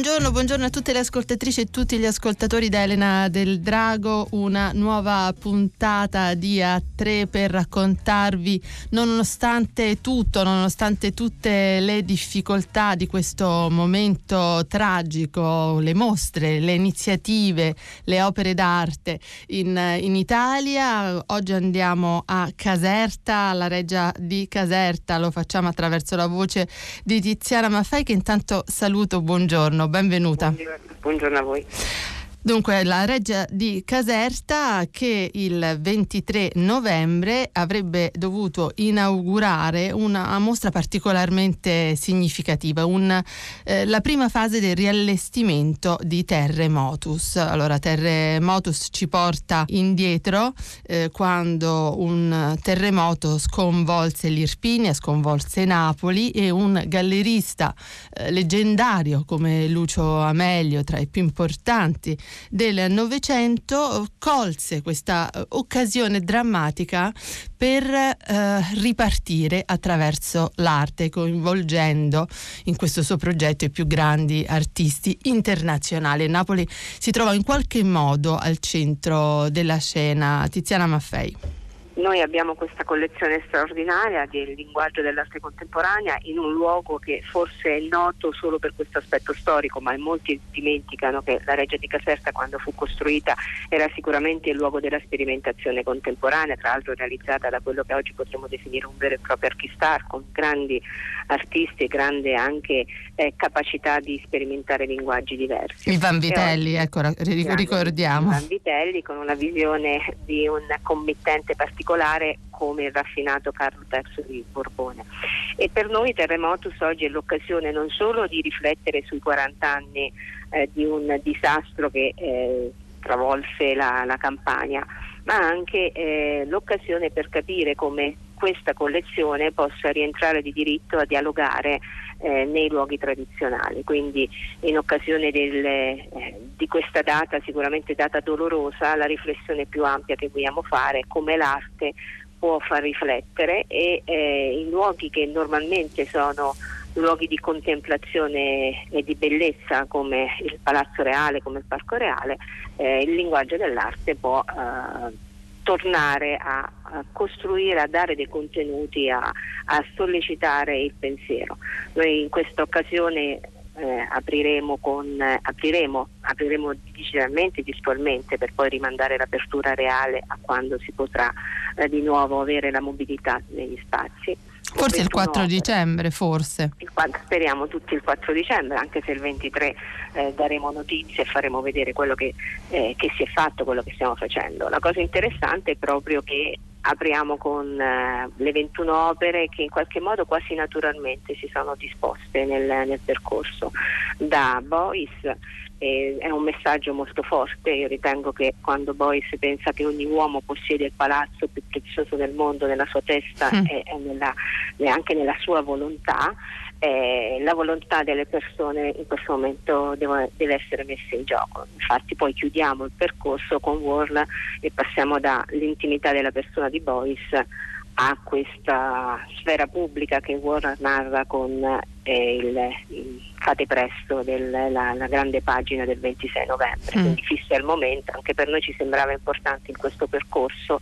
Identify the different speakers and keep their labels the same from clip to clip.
Speaker 1: Buongiorno, buongiorno, a tutte le ascoltatrici e tutti gli ascoltatori da Elena del Drago, una nuova puntata di A3 per raccontarvi, nonostante tutto, nonostante tutte le difficoltà di questo momento tragico, le mostre, le iniziative, le opere d'arte in, in Italia, oggi andiamo a Caserta, alla reggia di Caserta, lo facciamo attraverso la voce di Tiziana Maffei che intanto saluto, buongiorno benvenuta.
Speaker 2: Buongiorno a voi.
Speaker 1: Dunque, la reggia di Caserta che il 23 novembre avrebbe dovuto inaugurare una mostra particolarmente significativa, un, eh, la prima fase del riallestimento di Terremotus. Allora, Terremotus ci porta indietro eh, quando un terremoto sconvolse l'Irpinia, sconvolse Napoli e un gallerista eh, leggendario come Lucio Amelio, tra i più importanti del Novecento colse questa eh, occasione drammatica per eh, ripartire attraverso l'arte, coinvolgendo in questo suo progetto i più grandi artisti internazionali. Napoli si trova in qualche modo al centro della scena. Tiziana Maffei.
Speaker 2: Noi abbiamo questa collezione straordinaria del linguaggio dell'arte contemporanea in un luogo che forse è noto solo per questo aspetto storico, ma molti dimenticano che la Reggia di Caserta quando fu costruita era sicuramente il luogo della sperimentazione contemporanea, tra l'altro realizzata da quello che oggi potremmo definire un vero e proprio archistar, con grandi artisti e grande anche eh, capacità di sperimentare linguaggi diversi.
Speaker 1: Il Vanvitelli, ecco, ricordiamo.
Speaker 2: Il Vanvitelli con una visione di un committente particolare particolare come il raffinato Carlo III di Borbone. E per noi Terremotus oggi è l'occasione non solo di riflettere sui 40 anni eh, di un disastro che eh, travolse la, la, campagna, ma anche eh, l'occasione per capire come questa collezione possa rientrare di diritto a dialogare eh, nei luoghi tradizionali. Quindi in occasione del, eh, di questa data, sicuramente data dolorosa, la riflessione più ampia che vogliamo fare è come l'arte può far riflettere e eh, in luoghi che normalmente sono luoghi di contemplazione e di bellezza come il Palazzo Reale, come il Parco Reale, eh, il linguaggio dell'arte può eh, tornare a, a, costruire, a dare dei contenuti, a, a, sollecitare il pensiero. Noi in questa occasione eh, apriremo, con, eh, apriremo, apriremo digitalmente, virtualmente, per poi rimandare l'apertura reale a quando si potrà eh, di nuovo avere la mobilità negli spazi
Speaker 1: Forse il 4 dicembre, forse.
Speaker 2: Il, speriamo tutti il 4 dicembre, anche se il 23 eh, daremo notizie e faremo vedere quello che, eh, che, si è fatto, quello che stiamo facendo. La cosa interessante è proprio che apriamo con eh, le 21 opere che in qualche modo quasi naturalmente si sono disposte nel, nel percorso, da Bois eh, è un messaggio molto forte. Io ritengo che quando Boyce pensa che ogni uomo possiede il palazzo più prezioso del mondo nella sua testa mm. e, e, nella, e, anche nella sua volontà, eh, la volontà delle persone in questo momento deve, deve, essere messa in gioco. Infatti poi chiudiamo il percorso con Warl e passiamo dall'intimità della persona di Boyce a questa sfera pubblica che Warner narra con il, il, Fate presto, della la grande pagina del 26 novembre, mm. quindi fissa il momento, anche per noi ci sembrava importante in questo percorso,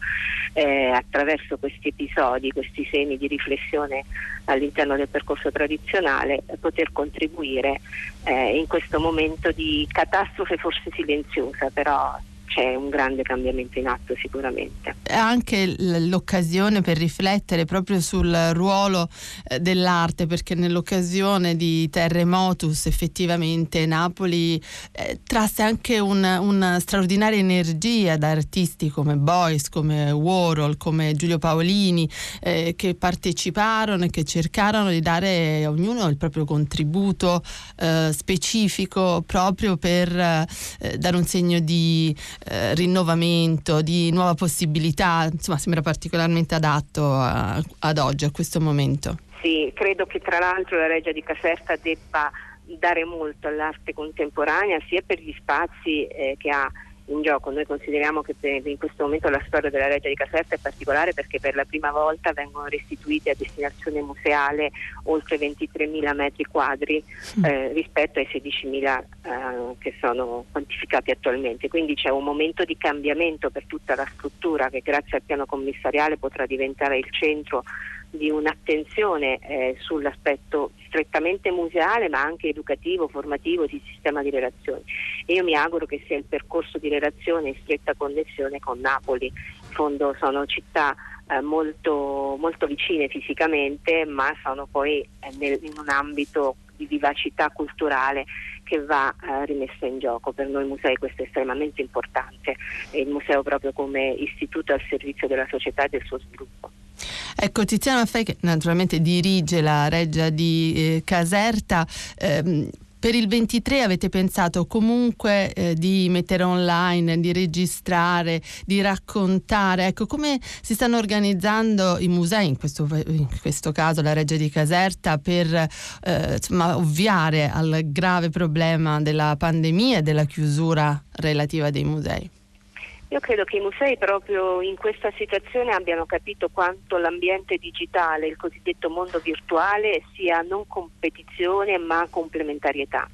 Speaker 2: eh, attraverso questi episodi, questi semi di riflessione all'interno del percorso tradizionale, poter contribuire eh, in questo momento di catastrofe forse silenziosa, però c'è un grande cambiamento in atto sicuramente.
Speaker 1: Anche l'occasione per riflettere proprio sul ruolo eh, dell'arte, perché nell'occasione di Terremotus effettivamente Napoli eh, trasse anche una, una, straordinaria energia da artisti come Boyce, come Warhol, come Giulio Paolini, eh, che parteciparono e che cercarono di dare ognuno il proprio contributo eh, specifico proprio per eh, dare un segno di eh, rinnovamento, di nuova possibilità, insomma sembra particolarmente adatto a, ad oggi, a questo momento.
Speaker 2: Sì, credo che tra l'altro la Reggia di Caserta debba dare molto all'arte contemporanea sia per gli spazi eh, che ha in gioco. Noi consideriamo che in questo momento la storia della Reggia di Caserta è particolare perché per la prima volta vengono restituiti a destinazione museale oltre 23.000 metri quadri mm. eh, rispetto ai 16.000 eh, che sono quantificati attualmente. Quindi c'è un momento di cambiamento per tutta la struttura che grazie al piano commissariale potrà diventare il centro di un'attenzione eh, sull'aspetto strettamente museale ma anche educativo, formativo, di sistema di relazioni. E io mi auguro che sia il percorso di relazione in stretta connessione con Napoli. In fondo sono città eh, molto, molto, vicine fisicamente ma sono poi eh, nel, in un ambito di vivacità culturale che va eh, rimessa in gioco. Per noi musei questo è estremamente importante, il museo proprio come istituto al servizio della società e del suo sviluppo.
Speaker 1: Ecco, Tiziana Maffei che naturalmente dirige la reggia di eh, Caserta. Ehm, per il 23 avete pensato comunque eh, di mettere online, di registrare, di raccontare. Ecco, come si stanno organizzando i musei, in questo, in questo caso la Reggia di Caserta, per eh, insomma, ovviare al grave problema della pandemia e della chiusura relativa dei musei?
Speaker 2: Io credo che i musei proprio in questa situazione abbiano capito quanto l'ambiente digitale, il cosiddetto mondo virtuale, sia non competizione ma complementarietà.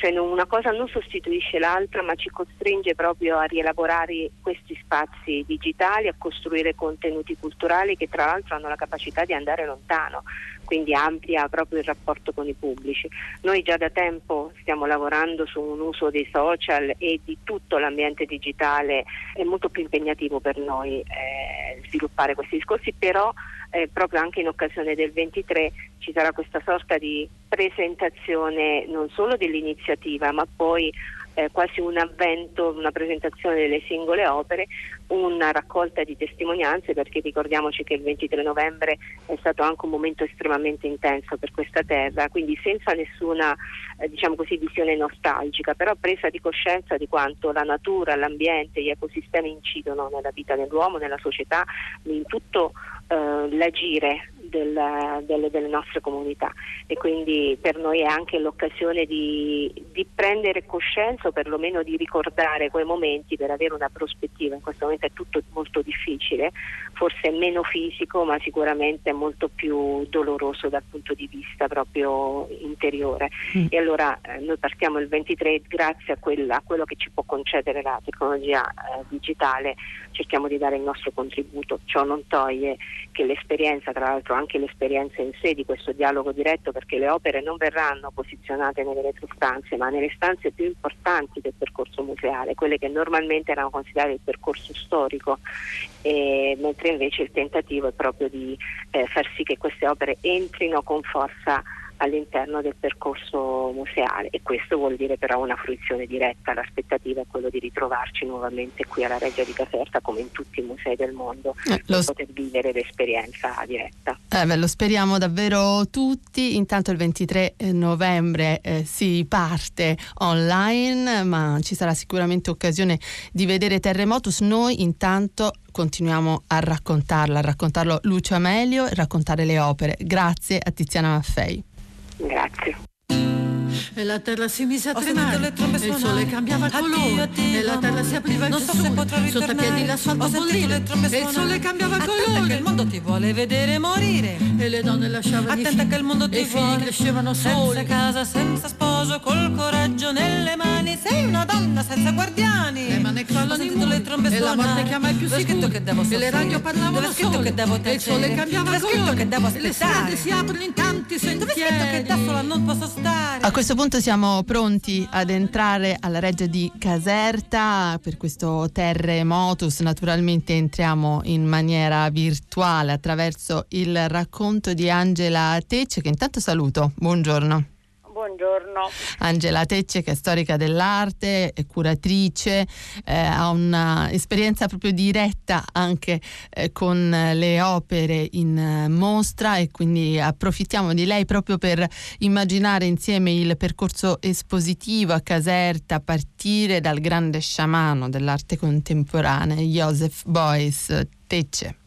Speaker 2: Cioè una cosa non sostituisce l'altra ma ci costringe proprio a rielaborare questi spazi digitali, a costruire contenuti culturali che tra l'altro hanno la capacità di andare lontano quindi amplia proprio il rapporto con i pubblici. Noi già da tempo stiamo lavorando su un uso dei social e di tutto l'ambiente digitale, è molto più impegnativo per noi eh, sviluppare questi discorsi, però eh, proprio anche in occasione del 23 ci sarà questa sorta di presentazione non solo dell'iniziativa ma poi eh, quasi un avvento, una presentazione delle singole opere, una raccolta di testimonianze perché ricordiamoci che il 23 novembre è stato anche un momento estremamente intenso per questa terra, quindi senza nessuna eh, diciamo così, visione nostalgica, però presa di coscienza di quanto la natura, l'ambiente, gli ecosistemi incidono nella vita dell'uomo, nella società, in tutto l'agire del, delle, delle, nostre comunità e quindi per noi è anche l'occasione di, di, prendere coscienza o perlomeno di ricordare quei momenti per avere una prospettiva. In questo momento è tutto molto difficile, forse è meno fisico ma sicuramente è molto più doloroso dal punto di vista proprio interiore. Mm. E allora eh, noi partiamo il 23 grazie a, quella, a, quello che ci può concedere la tecnologia eh, digitale, cerchiamo di dare il nostro contributo. Ciò non toglie che l'esperienza, tra l'altro anche l'esperienza in sé di questo dialogo diretto perché le opere non verranno posizionate nelle retrostanze ma nelle stanze più importanti del percorso museale, quelle che normalmente erano considerate il percorso storico, eh, mentre invece il tentativo è proprio di eh, far sì che queste opere entrino con forza all'interno del percorso museale e questo vuol dire però una fruizione diretta, l'aspettativa è quello di ritrovarci nuovamente qui alla Reggia di Caserta come in tutti i musei del mondo eh, per poter vivere l'esperienza diretta.
Speaker 1: Eh beh, lo speriamo davvero tutti, intanto il 23 eh, novembre eh, si parte online ma ci sarà sicuramente occasione di vedere Terremotus, noi intanto continuiamo a raccontarla, a raccontarlo Lucio Amelio e raccontare le opere. Grazie a Tiziana Maffei.
Speaker 2: Grazie.
Speaker 3: E la terra si mise a tremare, e il sole cambiava colore, e la terra si apriva in so sole, sotto i piedi l'asfalto bollire, e il sole cambiava colore. che il mondo ti vuole vedere morire, e le donne lasciavano Attenta i che il mondo ti e i figli crescevano soli. Senza casa, senza sposo, col coraggio nelle mani, sei una donna senza guardiani. Le mani crollano in le trombe e la morte chiama i più sicuri, che devo e le radio parlavano sole, che devo e il sole cambiava colore, che devo e le strade si aprono in tanti sentieri. Dove scritto che da sola non posso stare?
Speaker 1: A questo punto siamo pronti ad entrare alla reggia di Caserta per questo terremotus. Naturalmente entriamo in maniera virtuale attraverso il racconto di Angela Tecce che intanto saluto. Buongiorno.
Speaker 4: Buongiorno.
Speaker 1: Angela Tecce che è storica dell'arte, è curatrice, eh, ha un'esperienza proprio diretta anche eh, con le opere in eh, mostra e quindi approfittiamo di lei proprio per immaginare insieme il percorso espositivo a Caserta a partire dal grande sciamano dell'arte contemporanea, Joseph Beuys Tecce.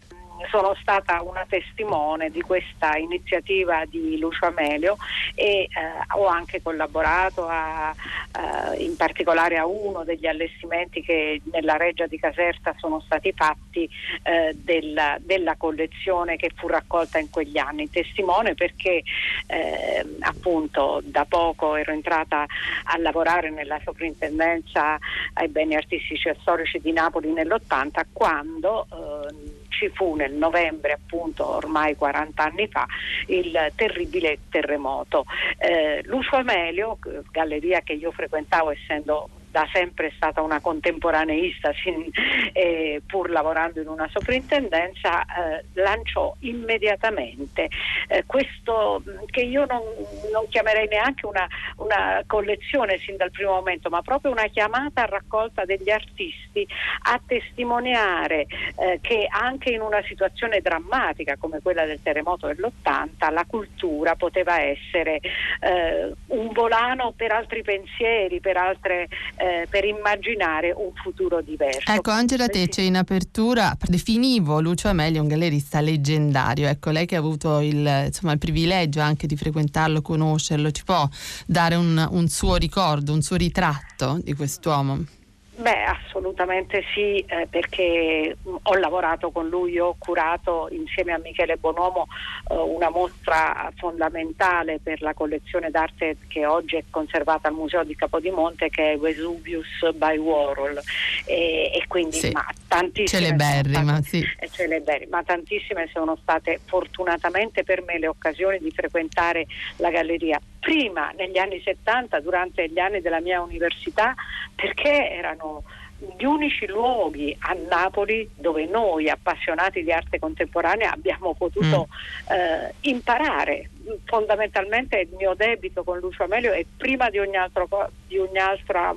Speaker 4: Sono stata una testimone di questa iniziativa di Lucio Amelio e eh, ho anche collaborato a, eh, in particolare a uno degli allestimenti che nella Reggia di Caserta sono stati fatti eh, della, della, collezione che fu raccolta in quegli anni. Testimone perché eh, appunto da poco ero entrata a lavorare nella soprintendenza ai beni artistici e storici di Napoli nell'80 quando eh, ci fu nel novembre appunto ormai 40 anni fa il terribile terremoto. Eh, Lucio Amelio, galleria che io frequentavo essendo da sempre stata una contemporaneista, sin, eh, pur lavorando in una soprintendenza, eh, lanciò immediatamente eh, questo che io non, non chiamerei neanche una, una, collezione sin dal primo momento, ma proprio una chiamata a raccolta degli artisti a testimoniare eh, che anche in una situazione drammatica come quella del terremoto dell'80 la cultura poteva essere eh, un volano per altri pensieri, per altre eh, per immaginare un futuro diverso.
Speaker 1: Ecco, Angela Tecce in apertura definivo Lucio Amelio un gallerista leggendario. Ecco, lei che ha avuto il, insomma, il privilegio anche di frequentarlo, conoscerlo, ci può dare un, un suo ricordo, un suo ritratto di quest'uomo?
Speaker 4: Beh, assolutamente sì, eh, perché ho lavorato con lui, ho curato insieme a Michele Bonomo eh, una mostra fondamentale per la collezione d'arte che oggi è conservata al Museo di Capodimonte che è Vesuvius by Warhol e, e quindi
Speaker 1: sì.
Speaker 4: ma, tantissime
Speaker 1: celeberrima, state, sì.
Speaker 4: celeberrima, ma tantissime sono state fortunatamente per me le occasioni di frequentare la galleria prima negli anni 70 durante gli anni della mia università perché erano gli unici luoghi a Napoli dove noi appassionati di arte contemporanea abbiamo potuto mm. eh, imparare fondamentalmente il mio debito con Lucio Amelio è prima di ogni, altro, di ogni altra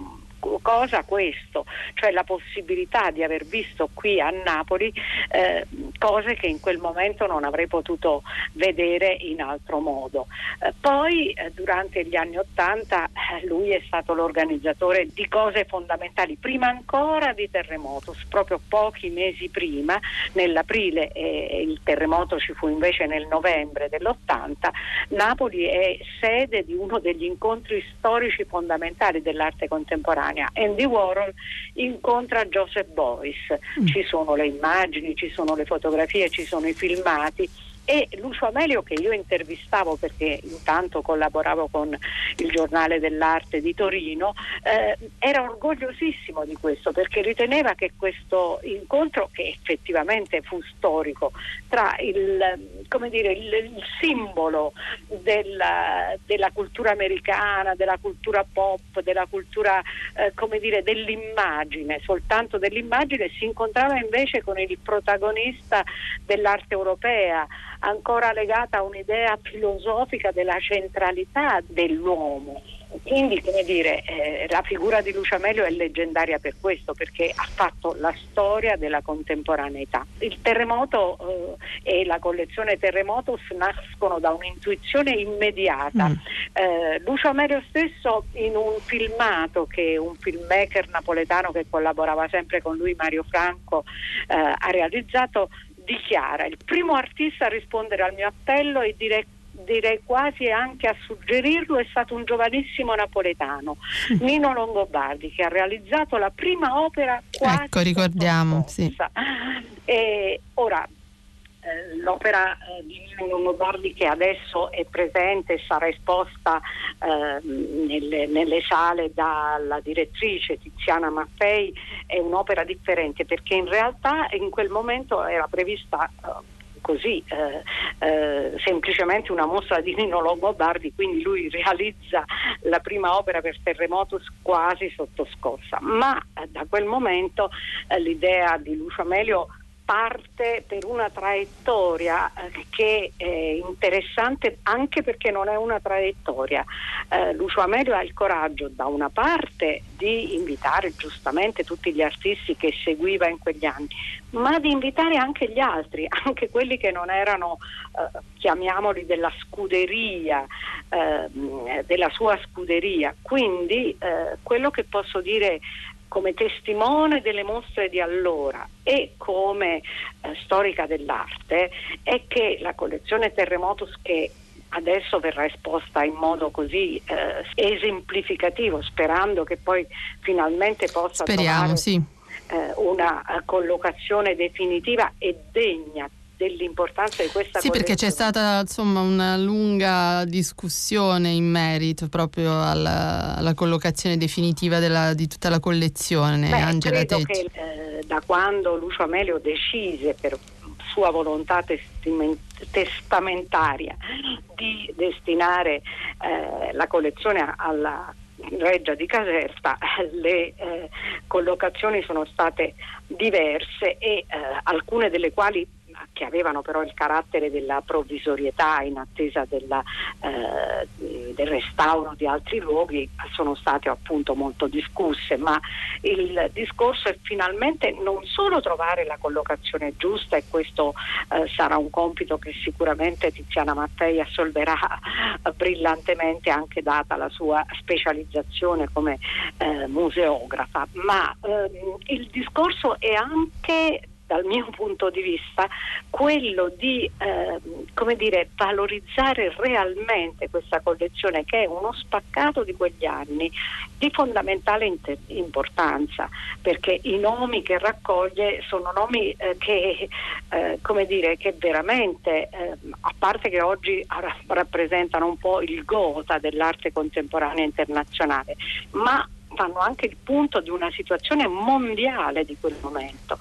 Speaker 4: cosa questo, cioè la possibilità di aver visto qui a Napoli eh, cose che in quel momento non avrei potuto vedere in altro modo. Eh, poi eh, durante gli anni Ottanta eh, lui è stato l'organizzatore di cose fondamentali, prima ancora di Terremotus, proprio pochi mesi prima, nell'aprile e il terremoto ci fu invece nel novembre dell'80, Napoli è sede di uno degli incontri storici fondamentali dell'arte contemporanea Germania. Andy Warhol incontra Joseph Beuys, mm. ci sono le immagini, ci sono le fotografie, ci sono i filmati e Lucio Amelio che io intervistavo perché intanto collaboravo con il giornale dell'arte di Torino eh, era orgogliosissimo di questo perché riteneva che questo incontro che effettivamente fu storico tra il, dire, il, il simbolo della, della, cultura americana, della cultura pop, della cultura eh, dire, dell'immagine, soltanto dell'immagine, si incontrava invece con il protagonista dell'arte europea ancora legata a un'idea filosofica della centralità dell'uomo. Quindi, come dire, eh, la figura di Lucio Amelio è leggendaria per questo, perché ha fatto la storia della contemporaneità. Il terremoto eh, e la collezione Terremotus nascono da un'intuizione immediata. Mm. Eh, Lucio Amelio stesso in un filmato che un filmmaker napoletano che collaborava sempre con lui, Mario Franco, eh, ha realizzato, dichiara il primo artista a rispondere al mio appello e dire direi quasi anche a suggerirlo è stato un giovanissimo napoletano, Nino Longobardi, che ha realizzato la prima opera quasi
Speaker 1: Ecco, ricordiamo, sì.
Speaker 4: E ora eh, l'opera eh, di Nino Longobardi che adesso è presente e sarà esposta eh, nelle, nelle, sale dalla direttrice Tiziana Maffei è un'opera differente perché in realtà in quel momento era prevista eh, così eh, eh, semplicemente una mostra di Nino Longobardi, quindi lui realizza la prima opera per Terremotus quasi sotto scossa, ma eh, da quel momento l'idea di Lucio Amelio parte per una traiettoria eh, che è interessante anche perché non è una traiettoria. Eh, Lucio Amelio ha il coraggio da una parte di invitare giustamente tutti gli artisti che seguiva in quegli anni, ma di invitare anche gli altri, anche quelli che non erano, eh, chiamiamoli della scuderia, eh, della sua scuderia. Quindi eh, quello che posso dire come testimone delle mostre di allora e come eh, storica dell'arte è che la collezione Terremotus che adesso verrà esposta in modo così eh, esemplificativo, sperando che poi finalmente possa
Speaker 1: Speriamo,
Speaker 4: trovare
Speaker 1: sì.
Speaker 4: eh, una eh, collocazione definitiva e degna dell'importanza di questa
Speaker 1: Sì, perché c'è stata insomma una lunga discussione in merito proprio alla, alla collocazione definitiva della, di tutta la collezione.
Speaker 4: Beh,
Speaker 1: Angela
Speaker 4: credo
Speaker 1: Tecci.
Speaker 4: che eh, da quando Lucio Amelio decise per sua volontà testamentaria di destinare eh, la collezione alla Reggia di Caserta le eh, collocazioni sono state diverse e eh, alcune delle quali che avevano però il carattere della provvisorietà in attesa della, eh, del restauro di altri luoghi sono state appunto molto discusse, ma il discorso è finalmente non solo trovare la collocazione giusta e questo eh, sarà un compito che sicuramente Tiziana Mattei assolverà brillantemente anche data la sua specializzazione come eh, museografa, ma ehm, il discorso è anche dal mio punto di vista quello di eh, dire, valorizzare realmente questa collezione che è uno spaccato di quegli anni di fondamentale inter- importanza perché i nomi che raccoglie sono nomi eh, che, eh, dire, che veramente eh, a parte che oggi rappresentano un po' il gota dell'arte contemporanea internazionale ma fanno anche il punto di una situazione mondiale di quel momento.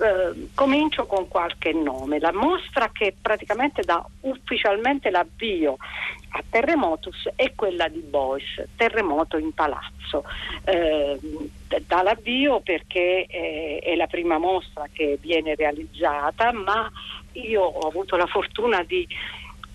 Speaker 4: Eh, comincio con qualche nome. La mostra che praticamente dà ufficialmente l'avvio a Terremotus è quella di Bois, Terremoto in Palazzo. Eh, dà l'avvio perché è, è la prima mostra che viene realizzata, ma io ho avuto la fortuna di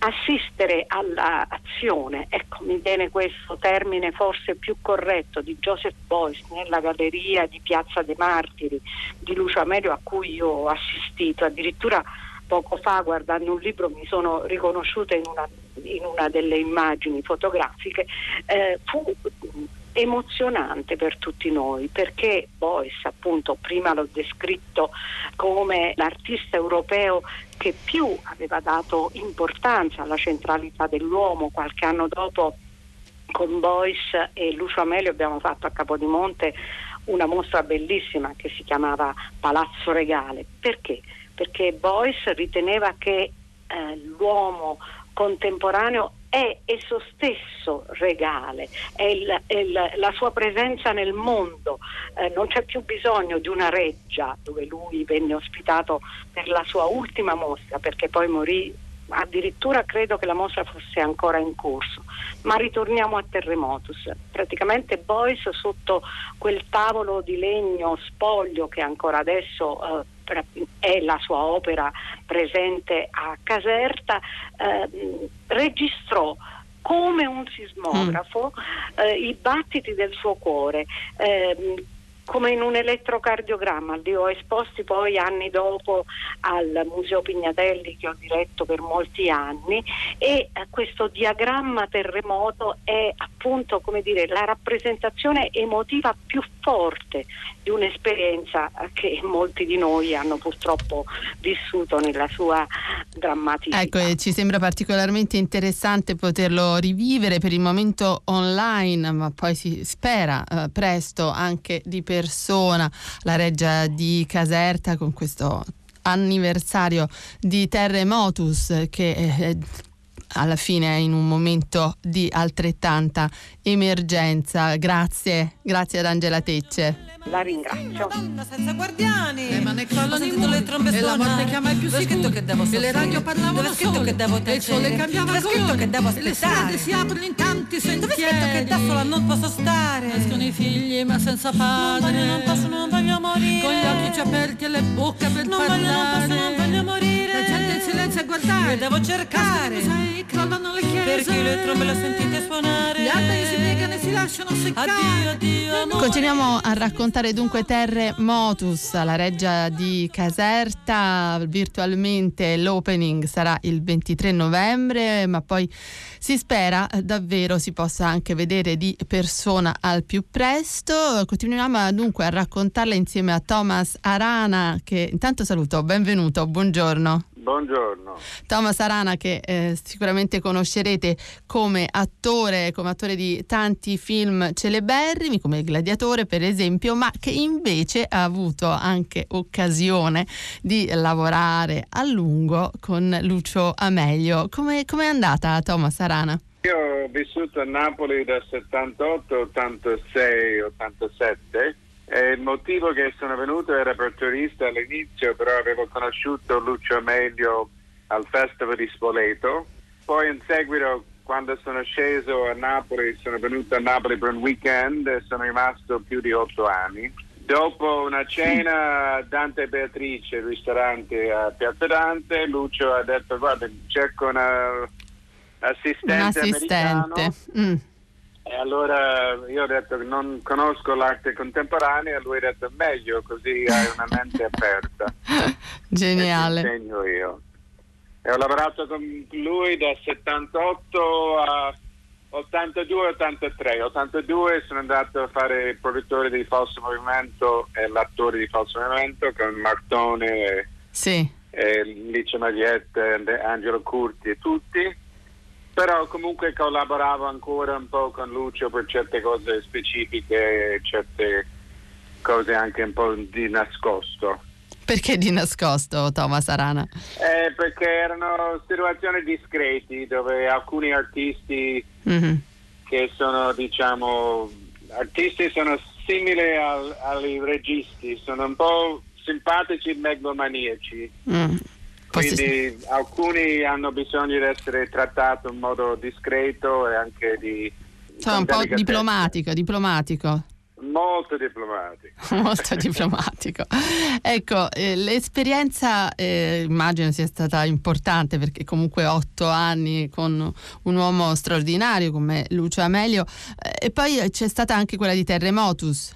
Speaker 4: assistere all'azione, ecco mi viene questo termine forse più corretto, di Joseph Boyce nella galleria di Piazza dei Martiri di Lucio Amelio a cui io ho assistito, addirittura poco fa guardando un libro mi sono riconosciuta in una, in una delle immagini fotografiche, eh, fu emozionante per tutti noi perché Boyce appunto prima l'ho descritto come l'artista europeo che più aveva dato importanza alla centralità dell'uomo qualche anno dopo con Boyce e Lucio Amelio abbiamo fatto a Capodimonte una mostra bellissima che si chiamava Palazzo Regale perché? Perché Boyce riteneva che eh, l'uomo contemporaneo è esso stesso regale, è, il, è il, la sua presenza nel mondo, eh, non c'è più bisogno di una reggia dove lui venne ospitato per la sua ultima mostra perché poi morì addirittura credo che la mostra fosse ancora in corso. Ma ritorniamo a Terremotus. Praticamente Boyce sotto quel tavolo di legno spoglio che ancora adesso eh, è la sua opera presente a Caserta, eh, registrò come un sismografo mm. eh, i battiti del suo cuore. Eh, come in un elettrocardiogramma, li ho esposti poi anni dopo al Museo Pignatelli che ho diretto per molti anni e eh, questo diagramma terremoto è appunto dire la rappresentazione emotiva più forte di un'esperienza che molti di noi hanno purtroppo vissuto nella sua drammaticità.
Speaker 1: Ecco, ci sembra particolarmente interessante poterlo rivivere per il momento online, ma poi si spera eh, presto anche di persona. La reggia di Caserta con questo anniversario di Terremotus che eh, alla fine è in un momento di altrettanta emergenza. Grazie, grazie ad Angela Tecce.
Speaker 4: La ringrazio.
Speaker 3: Donna senza guardiani. Le mani crollano i le trombe E la morte chiama più sicuri. che devo E le radio parlavano Dove scritto che devo tacere. E il sole cambiava Dove scritto che devo aspettare. Le strade si aprono in tanti sentieri. Dove scritto che da sola non posso stare. Escono i figli ma senza padre. Non voglio, non posso, non voglio morire. Con gli occhi aperti e le bocche per non parlare. Non voglio, non posso, non voglio morire. La silenzio a guardare. Devo cercare. Sai, crollano le chiese. Perché le trombe le sentite suonare. Gli alberi si piegano e si lasciano seccare. Addio, addio, amore.
Speaker 1: Continuiamo a raccontare dunque Terre Motus, la reggia di Caserta. Virtualmente l'opening sarà il 23 novembre, ma poi si spera davvero si possa anche vedere di persona al più presto. Continuiamo dunque a raccontarla insieme a Thomas Arana, che intanto saluto, benvenuto, buongiorno.
Speaker 5: Buongiorno.
Speaker 1: Thomas Arana che eh, sicuramente conoscerete come attore, come attore di tanti film celeberrimi, come Il Gladiatore per esempio, ma che invece ha avuto anche occasione di lavorare a lungo con Lucio Amelio. Come è andata Thomas Arana?
Speaker 5: Io ho vissuto a Napoli dal 78, 86, 87 e il motivo che sono venuto era per turista all'inizio, però avevo conosciuto Lucio Amelio al Festival di Spoleto. Poi in seguito, quando sono sceso a Napoli, sono venuto a Napoli per un weekend e sono rimasto più di otto anni. Dopo una cena Dante e Beatrice, ristorante a Piazza Dante, Lucio ha detto guarda cerco una assistente, un assistente. E allora io ho detto che non conosco l'arte contemporanea, lui ha detto meglio così hai una mente aperta.
Speaker 1: Geniale.
Speaker 5: E insegno io. E ho lavorato con lui da 78 a 82-83. 82 sono andato a fare il produttore di Falso Movimento e l'attore di Falso Movimento con Martone e,
Speaker 1: sì.
Speaker 5: e Lice Magliette, Angelo Curti e tutti però comunque collaboravo ancora un po' con Lucio per certe cose specifiche, certe cose anche un po' di nascosto.
Speaker 1: Perché di nascosto, Thomas Arana?
Speaker 5: Eh, perché erano situazioni discreti dove alcuni artisti mm-hmm. che sono, diciamo, artisti sono simili al, ai registi, sono un po' simpatici e megalomaniaci. Mm. Quindi alcuni hanno bisogno di essere trattati in modo discreto e anche di...
Speaker 1: Cioè un po' diplomatico, diplomatico.
Speaker 5: Molto diplomatico.
Speaker 1: Molto diplomatico. Ecco, eh, l'esperienza eh, immagino sia stata importante perché comunque otto anni con un uomo straordinario come Lucio Amelio eh, e poi c'è stata anche quella di Terremotus.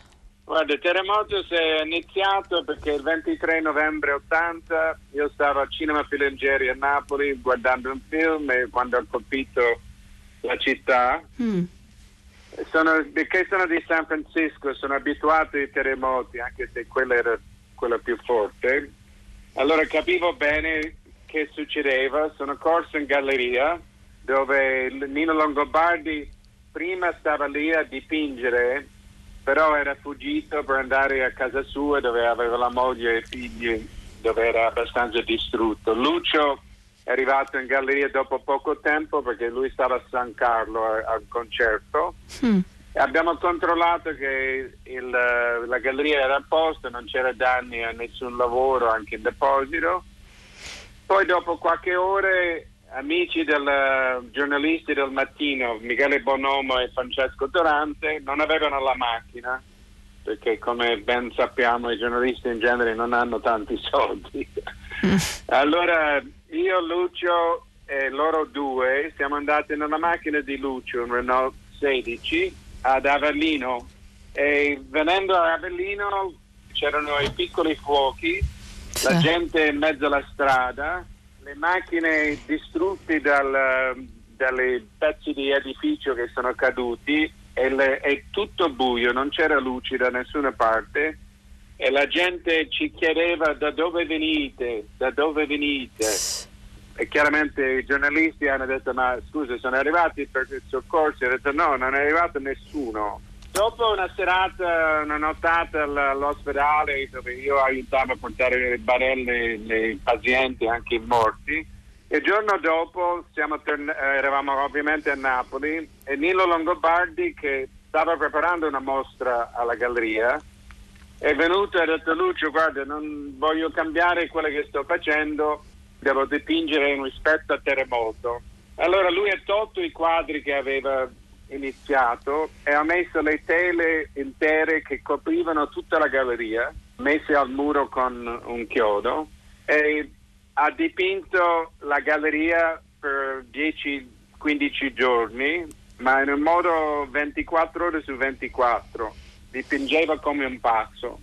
Speaker 5: Guarda, il terremoto si è iniziato perché il 23 novembre 80 io stavo al Cinema Filengeri a Napoli guardando un film e quando ho colpito la città, mm. sono, perché sono di San Francisco, sono abituato ai terremoti, anche se quello era quello più forte, allora capivo bene che succedeva, sono corso in galleria dove Nino Longobardi prima stava lì a dipingere però era fuggito per andare a casa sua dove aveva la moglie e i figli, dove era abbastanza distrutto. Lucio è arrivato in galleria dopo poco tempo perché lui stava a San Carlo al concerto. Mm. Abbiamo controllato che il, la galleria era a posto, non c'era danni a nessun lavoro, anche in deposito. Poi dopo qualche ore amici del, eh, giornalisti del mattino, Michele Bonomo e Francesco Dorante, non avevano la macchina, perché come ben sappiamo i giornalisti in genere non hanno tanti soldi. allora io, Lucio e loro due siamo andati nella macchina di Lucio, un Renault 16, ad Avellino e venendo a Avellino c'erano i piccoli fuochi, la gente in mezzo alla strada le macchine distrutte dal, dalle pezzi di edificio che sono caduti e le, è tutto buio, non c'era luce da nessuna parte e la gente ci chiedeva da dove venite, da dove venite. E chiaramente i giornalisti hanno detto ma scusa sono arrivati per il soccorso, ho detto no, non è arrivato nessuno. Dopo una serata, una nottata all'ospedale dove io aiutavo a portare le barelle nei pazienti, anche i morti, il giorno dopo torn- eh, eravamo ovviamente a Napoli e Nilo Longobardi che stava preparando una mostra alla galleria è venuto e ha detto Lucio guarda non voglio cambiare quello che sto facendo, devo dipingere in rispetto a terremoto. Allora lui ha tolto i quadri che aveva iniziato e ha messo le tele intere che coprivano tutta la galleria, messe al muro con un chiodo e ha dipinto la galleria per 10-15 giorni ma in un modo 24 ore su 24, dipingeva come un pazzo.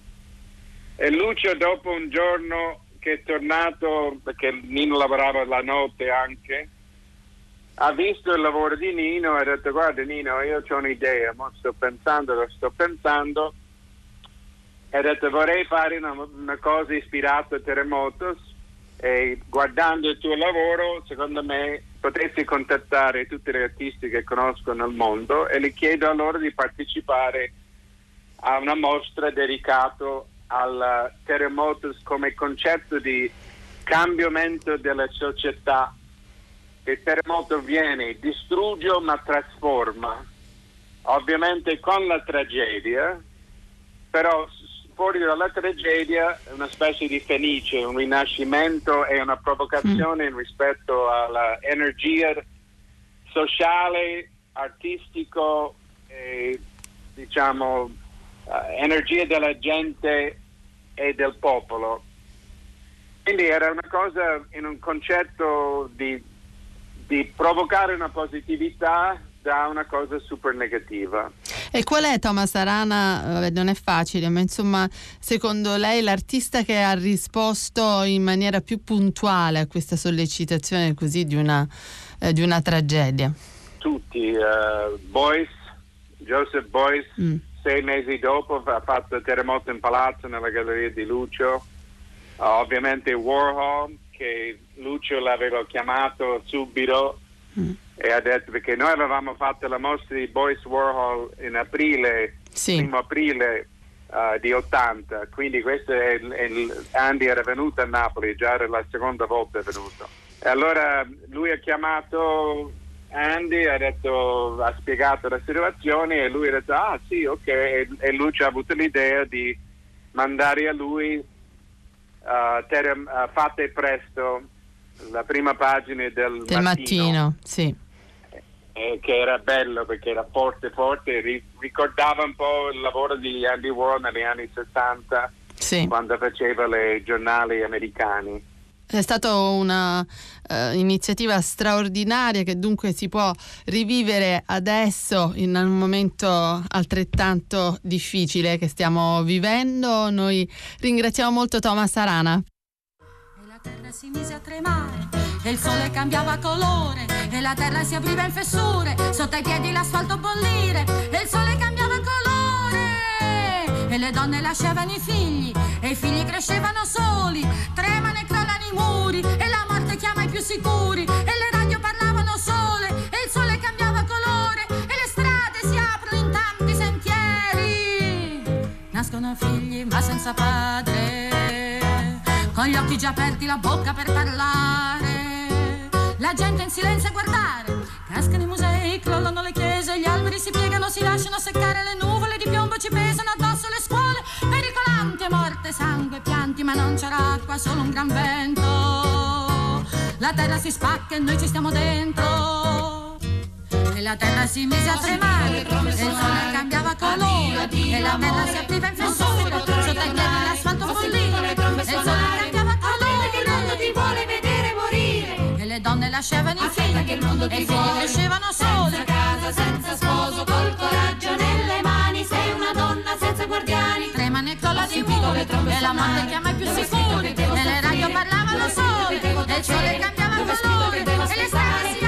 Speaker 5: E Lucio dopo un giorno che è tornato, perché Nino lavorava la notte anche, ha visto il lavoro di Nino e ha detto guarda Nino io ho un'idea, sto pensando, lo sto pensando e ha detto vorrei fare una, una cosa ispirata a Terremotos e guardando il tuo lavoro secondo me potresti contattare tutti gli artisti che conosco nel mondo e le chiedo a loro di partecipare a una mostra dedicata al terremoto come concetto di cambiamento della società. Il terremoto viene, distrugge ma trasforma. Ovviamente con la tragedia, però fuori dalla tragedia è una specie di fenice, un rinascimento e una provocazione mm. rispetto all'energia sociale, artistico e diciamo uh, energia della gente e del popolo. Quindi era una cosa in un concetto di, di provocare una positività da una cosa super negativa.
Speaker 1: E qual è Thomas Arana? non è facile, ma insomma, secondo lei l'artista che ha risposto in maniera più puntuale a questa sollecitazione così di una, eh, di una tragedia?
Speaker 5: Tutti, uh, Boyce, Joseph Boyce, mm. sei mesi dopo ha fatto terremoto in palazzo nella galleria di Lucio, uh, ovviamente Warhol che Lucio l'aveva chiamato subito mm e ha detto perché noi avevamo fatto la mostra di Boyce Warhol in aprile, sì. primo aprile uh, di 80, quindi questo è, è, Andy era venuto a Napoli, già era la seconda volta venuto. E allora lui ha chiamato Andy, ha, detto, ha spiegato la situazione e lui ha detto ah sì ok e, e lui ci ha avuto l'idea di mandare a lui uh, terem, uh, Fate presto la prima pagina del,
Speaker 1: del mattino. mattino sì
Speaker 5: eh, che era bello perché era forte forte, ri- ricordava un po' il lavoro di Andy Warhol negli anni 60 sì. quando faceva i giornali americani.
Speaker 1: È stata un'iniziativa uh, straordinaria che dunque si può rivivere adesso in un momento altrettanto difficile che stiamo vivendo. Noi ringraziamo molto Thomas Arana.
Speaker 6: Terra si mise a tremare e il sole cambiava colore e la terra si apriva in fessure, sotto ai piedi l'asfalto bollire e il sole cambiava colore e le donne lasciavano i figli e i figli crescevano soli, tremano e crollano i muri e la morte chiama i più sicuri e le radio parlavano sole e il sole cambiava colore e le strade si aprono in tanti sentieri. Nascono figli ma senza padre, con gli occhi già aperti, la bocca per parlare la gente in silenzio a guardare. Cascano i musei, crollano le chiese, gli alberi si piegano, si lasciano seccare, le nuvole di piombo ci pesano addosso le scuole. Pericolante, morte, sangue, pianti, ma non c'era acqua, solo un gran vento. La terra si spacca e noi ci stiamo dentro. E la terra si mise a tremare, e il sole cambiava colore, e la terra si apriva in fessure, sotto i piedi l'asfalto bolliva, e il sole cambiava colore, che il mondo ti vuole vedere le donne lasciavano i figli che il mondo ti e i figli crescevano soli.
Speaker 7: Senza casa, senza sposo, col coraggio nelle mani, sei una donna senza guardiani.
Speaker 6: Tremano e crolla di muri, e la morte chiama i più sicuri, e le radio parlavano sole, e il sole cambiava colore, e le strade si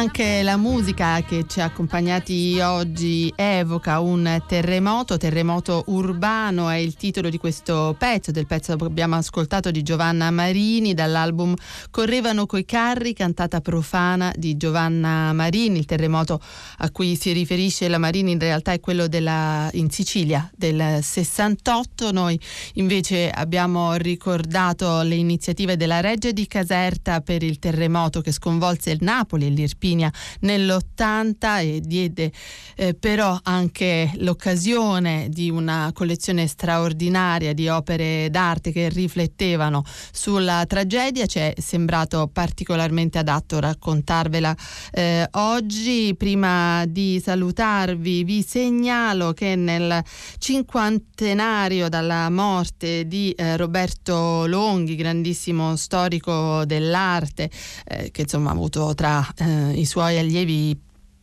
Speaker 1: anche la musica che ci ha accompagnati oggi evoca un terremoto, terremoto urbano è il titolo di questo pezzo, del pezzo che abbiamo ascoltato di Giovanna Marini dall'album Correvano coi carri, cantata profana di Giovanna Marini. Il terremoto a cui si riferisce la Marini in realtà è quello della, in Sicilia del 68. Noi invece abbiamo ricordato le iniziative della Reggia di Caserta per il terremoto che sconvolse il Napoli e l'Irpino Irpinia nell'80 e diede eh, però anche l'occasione di una collezione straordinaria di opere d'arte che riflettevano sulla tragedia. Ci è sembrato particolarmente adatto raccontarvela eh, oggi. Prima di salutarvi vi segnalo che nel cinquantenario dalla morte di eh, Roberto Longhi, grandissimo storico dell'arte, eh, che insomma ha avuto tra eh, i suoi allievi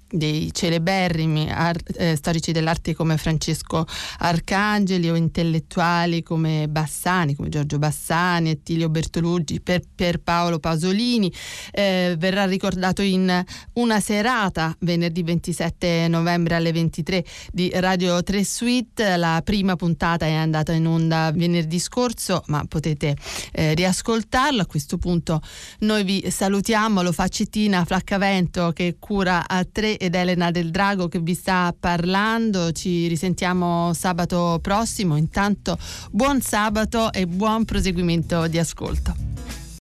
Speaker 1: dei celeberrimi ar- eh, storici dell'arte come Francesco Arcangeli o intellettuali come Bassani, come Giorgio Bassani, Attilio Bertolucci, per, Paolo Pasolini. Eh, verrà ricordato in una serata venerdì 27 novembre alle 23 di Radio 3 Suite. La prima puntata è andata in onda venerdì scorso, ma potete eh, riascoltarla. A questo punto noi vi salutiamo, lo fa Cettina Flaccavento che cura a tre ed Elena del Drago che vi sta parlando. Ci risentiamo sabato prossimo. Intanto buon sabato e buon proseguimento di ascolto.